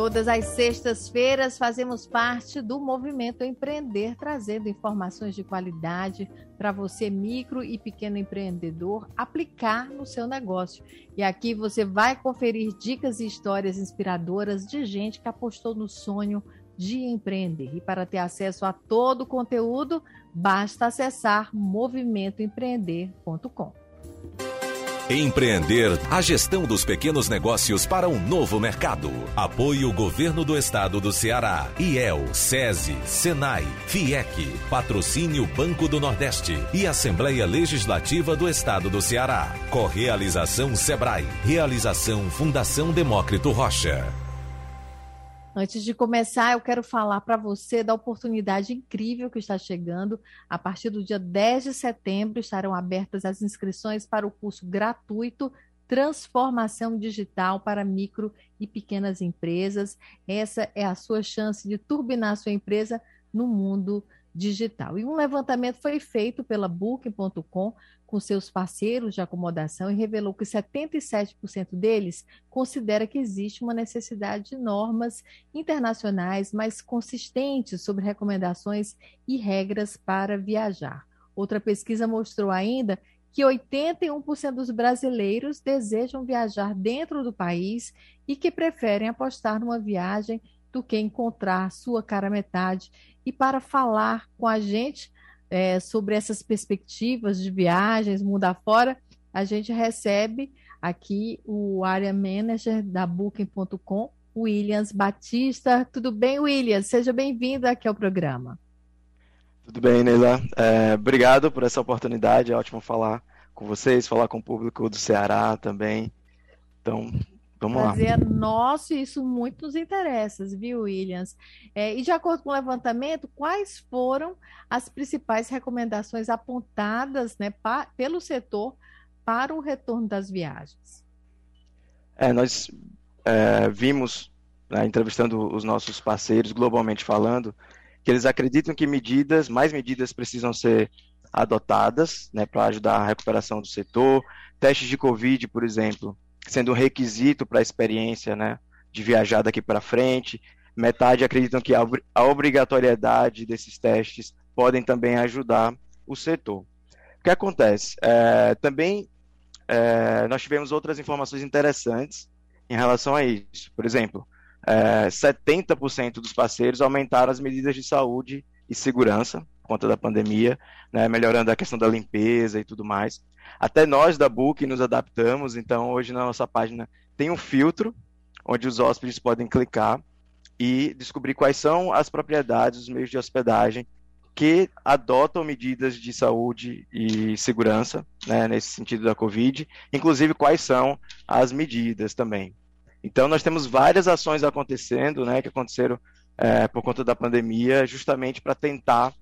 Todas as sextas-feiras fazemos parte do movimento Empreender, trazendo informações de qualidade para você, micro e pequeno empreendedor, aplicar no seu negócio. E aqui você vai conferir dicas e histórias inspiradoras de gente que apostou no sonho de empreender. E para ter acesso a todo o conteúdo, basta acessar movimentoempreender.com. Empreender a gestão dos pequenos negócios para um novo mercado. Apoio Governo do Estado do Ceará, IEL, SESI, SENAI, FIEC, Patrocínio Banco do Nordeste e Assembleia Legislativa do Estado do Ceará. Correalização Sebrae. Realização Fundação Demócrito Rocha. Antes de começar, eu quero falar para você da oportunidade incrível que está chegando. A partir do dia 10 de setembro estarão abertas as inscrições para o curso gratuito Transformação Digital para Micro e Pequenas Empresas. Essa é a sua chance de turbinar sua empresa no mundo digital. E um levantamento foi feito pela Booking.com com seus parceiros de acomodação e revelou que 77% deles considera que existe uma necessidade de normas internacionais mais consistentes sobre recomendações e regras para viajar. Outra pesquisa mostrou ainda que 81% dos brasileiros desejam viajar dentro do país e que preferem apostar numa viagem do que encontrar sua cara metade. E para falar com a gente, é, sobre essas perspectivas de viagens, mundo afora, a gente recebe aqui o Area Manager da Booking.com, Williams Batista. Tudo bem, Williams? Seja bem-vindo aqui ao programa. Tudo bem, Neila. É, obrigado por essa oportunidade. É ótimo falar com vocês, falar com o público do Ceará também. Então, Vamos Prazer lá. nosso e isso muito nos interessa, viu, Williams? É, e de acordo com o levantamento, quais foram as principais recomendações apontadas né, pa, pelo setor para o retorno das viagens? É, nós é, vimos, né, entrevistando os nossos parceiros, globalmente falando, que eles acreditam que medidas, mais medidas precisam ser adotadas né, para ajudar a recuperação do setor. Testes de Covid, por exemplo, sendo um requisito para a experiência né, de viajar daqui para frente. Metade acreditam que a obrigatoriedade desses testes podem também ajudar o setor. O que acontece? É, também é, nós tivemos outras informações interessantes em relação a isso. Por exemplo, é, 70% dos parceiros aumentaram as medidas de saúde e segurança por conta da pandemia, né, melhorando a questão da limpeza e tudo mais. Até nós da Book nos adaptamos, então hoje na nossa página tem um filtro onde os hóspedes podem clicar e descobrir quais são as propriedades, os meios de hospedagem que adotam medidas de saúde e segurança, né, nesse sentido da Covid, inclusive quais são as medidas também. Então, nós temos várias ações acontecendo, né, que aconteceram é, por conta da pandemia, justamente para tentar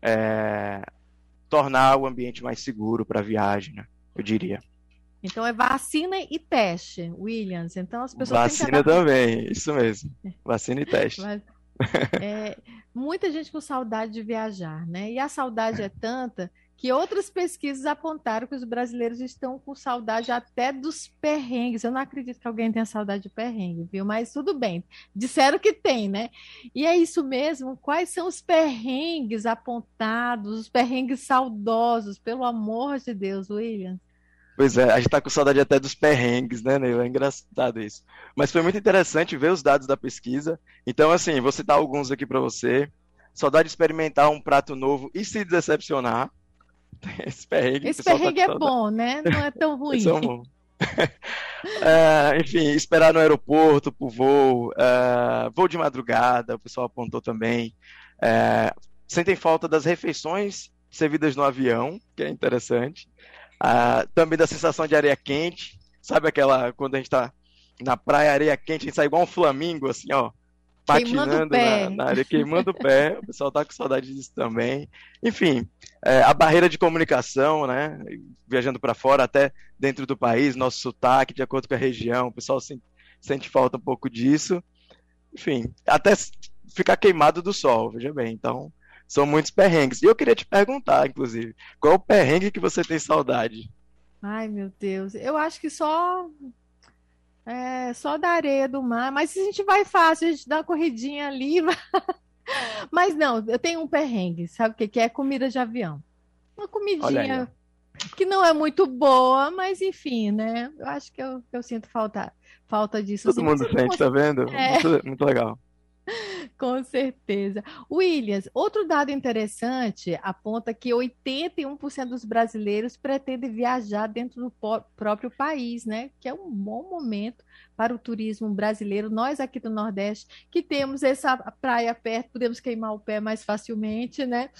é, tornar o ambiente mais seguro para a viagem, né? eu diria. Então é vacina e teste, Williams. Então as pessoas vacina também, isso mesmo. Vacina e teste. Mas, é, muita gente com saudade de viajar, né? E a saudade é tanta que outras pesquisas apontaram que os brasileiros estão com saudade até dos perrengues. Eu não acredito que alguém tenha saudade de perrengue, viu? Mas tudo bem. Disseram que tem, né? E é isso mesmo. Quais são os perrengues apontados, os perrengues saudosos, pelo amor de Deus, William? Pois é, a gente tá com saudade até dos perrengues, né, Neil? É engraçado isso. Mas foi muito interessante ver os dados da pesquisa. Então, assim, vou citar alguns aqui para você. Saudade de experimentar um prato novo e se decepcionar. Esse perrengue, Esse perrengue tá é bom, né? Não é tão ruim. É, enfim, esperar no aeroporto pro voo, é, voo de madrugada, o pessoal apontou também. É, sentem falta das refeições servidas no avião, que é interessante. É, também da sensação de areia quente, sabe aquela quando a gente tá na praia, areia quente, a gente sai igual um flamingo, assim, ó, patinando na, na, área, queimando o pé. O pessoal tá com saudade disso também. Enfim, é, a barreira de comunicação, né? Viajando para fora, até dentro do país, nosso sotaque, de acordo com a região, o pessoal sente, sente falta um pouco disso. Enfim, até ficar queimado do sol, veja bem. Então, são muitos perrengues. E eu queria te perguntar, inclusive, qual é o perrengue que você tem saudade? Ai, meu Deus. Eu acho que só É, só da areia do mar. Mas se a gente vai fácil, a gente dá uma corridinha ali. Mas não, eu tenho um perrengue. Sabe o que, que é? Comida de avião. Uma comidinha que não é muito boa, mas enfim, né? Eu acho que eu, eu sinto falta, falta disso. Todo assim, mundo sente, tá vendo? É. Muito, muito legal. Com certeza. Williams, outro dado interessante aponta que 81% dos brasileiros pretendem viajar dentro do próprio país, né? Que é um bom momento para o turismo brasileiro. Nós aqui do Nordeste, que temos essa praia perto, podemos queimar o pé mais facilmente, né?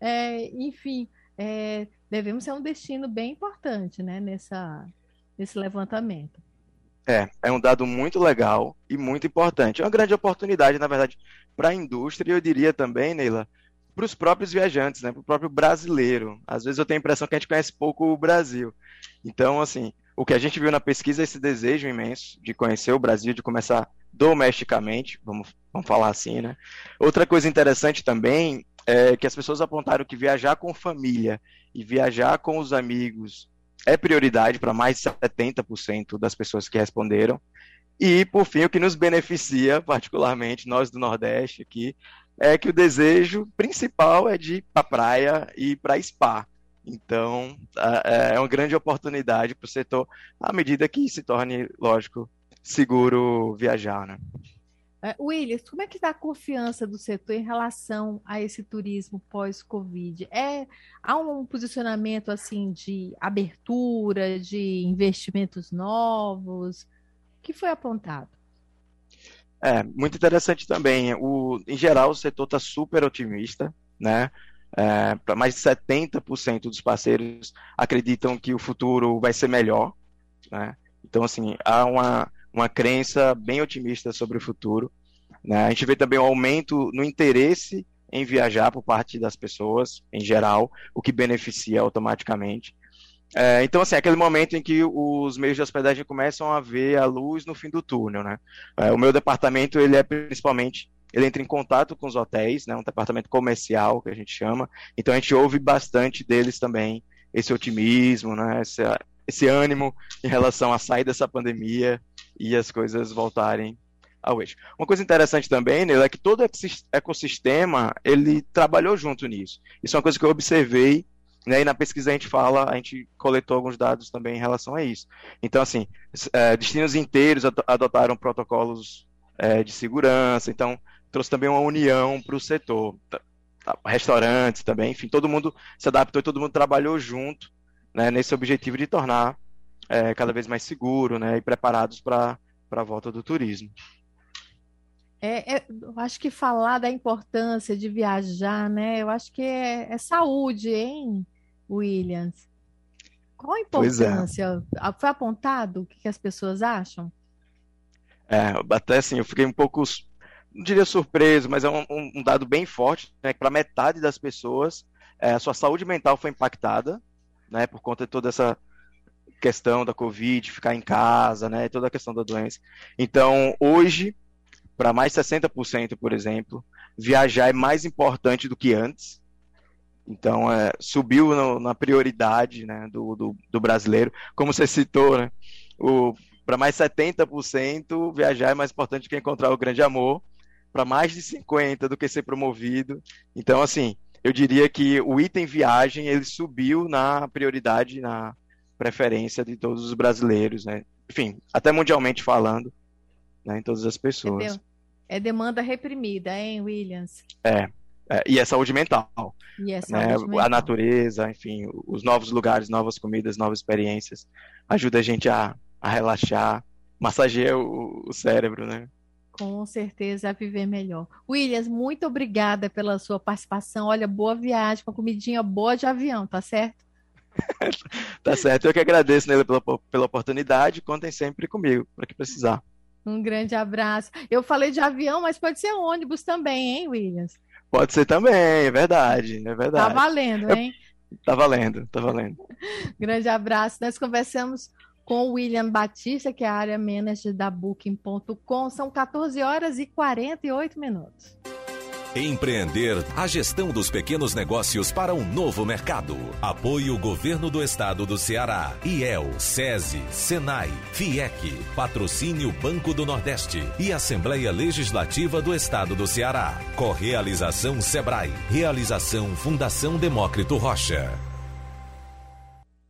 É, enfim, é, devemos ser um destino bem importante, né? Nessa, nesse levantamento. É, é um dado muito legal e muito importante. É uma grande oportunidade, na verdade, para a indústria e eu diria também, Neila, para os próprios viajantes, né, para o próprio brasileiro. Às vezes eu tenho a impressão que a gente conhece pouco o Brasil. Então, assim, o que a gente viu na pesquisa é esse desejo imenso de conhecer o Brasil, de começar domesticamente, vamos, vamos falar assim, né? Outra coisa interessante também é que as pessoas apontaram que viajar com família e viajar com os amigos é prioridade para mais de 70% das pessoas que responderam. E, por fim, o que nos beneficia, particularmente nós do Nordeste aqui, é que o desejo principal é de ir para praia e para spa. Então, é uma grande oportunidade para o setor, à medida que se torne, lógico, seguro viajar, né? É, Williams, como é que está a confiança do setor em relação a esse turismo pós-Covid? É, há um posicionamento assim de abertura, de investimentos novos? O que foi apontado? É, muito interessante também. O, em geral, o setor está super otimista, né? É, mais de 70% dos parceiros acreditam que o futuro vai ser melhor, né? Então, assim, há uma uma crença bem otimista sobre o futuro. Né? A gente vê também um aumento no interesse em viajar por parte das pessoas, em geral, o que beneficia automaticamente. É, então, assim, é aquele momento em que os meios de hospedagem começam a ver a luz no fim do túnel, né? É, o meu departamento, ele é principalmente, ele entra em contato com os hotéis, né? Um departamento comercial, que a gente chama. Então, a gente ouve bastante deles também, esse otimismo, né? Esse, esse ânimo em relação a sair dessa pandemia e as coisas voltarem ao eixo. Uma coisa interessante também, Neil, é que todo ecossistema ele trabalhou junto nisso. Isso é uma coisa que eu observei, né, e na pesquisa a gente fala, a gente coletou alguns dados também em relação a isso. Então, assim, é, destinos inteiros adotaram protocolos é, de segurança, então trouxe também uma união para o setor. Restaurantes também, enfim, todo mundo se adaptou e todo mundo trabalhou junto né, nesse objetivo de tornar é, cada vez mais seguro né, e preparados para a volta do turismo. É, é, eu acho que falar da importância de viajar, né? Eu acho que é, é saúde, hein, Williams? Qual a é. importância? Foi apontado o que, que as pessoas acham? É, até assim, eu fiquei um pouco, não diria surpreso, mas é um, um dado bem forte, né? Para metade das pessoas, é, a sua saúde mental foi impactada, né? Por conta de toda essa questão da Covid, ficar em casa, né? Toda a questão da doença. Então, hoje, para mais 60%, por exemplo, viajar é mais importante do que antes. Então, é, subiu no, na prioridade né, do, do, do, brasileiro. Como você citou, né? Para mais 70%, viajar é mais importante do que encontrar o grande amor. Para mais de 50% do que ser promovido. Então, assim, eu diria que o item viagem ele subiu na prioridade, na, preferência de todos os brasileiros, né? Enfim, até mundialmente falando, né, em todas as pessoas. É demanda reprimida, hein, Williams? É, é, e é saúde mental. E é né? saúde né? mental. A natureza, enfim, os novos lugares, novas comidas, novas experiências, ajuda a gente a, a relaxar, massageia o, o cérebro, né? Com certeza, a viver melhor. Williams, muito obrigada pela sua participação. Olha, boa viagem, com comidinha boa de avião, tá certo? tá certo. Eu que agradeço nele pela, pela oportunidade. Contem sempre comigo, para que precisar. Um grande abraço. Eu falei de avião, mas pode ser ônibus também, hein, Williams? Pode ser também, é verdade, é verdade. Tá valendo, hein? Tá valendo, tá valendo. grande abraço. Nós conversamos com o William Batista, que é a área manager da Booking.com. São 14 horas e 48 minutos. Empreender a gestão dos pequenos negócios para um novo mercado. Apoio Governo do Estado do Ceará, IEL, SESI, SENAI, FIEC, Patrocínio Banco do Nordeste e Assembleia Legislativa do Estado do Ceará. Correalização Sebrae. Realização Fundação Demócrito Rocha.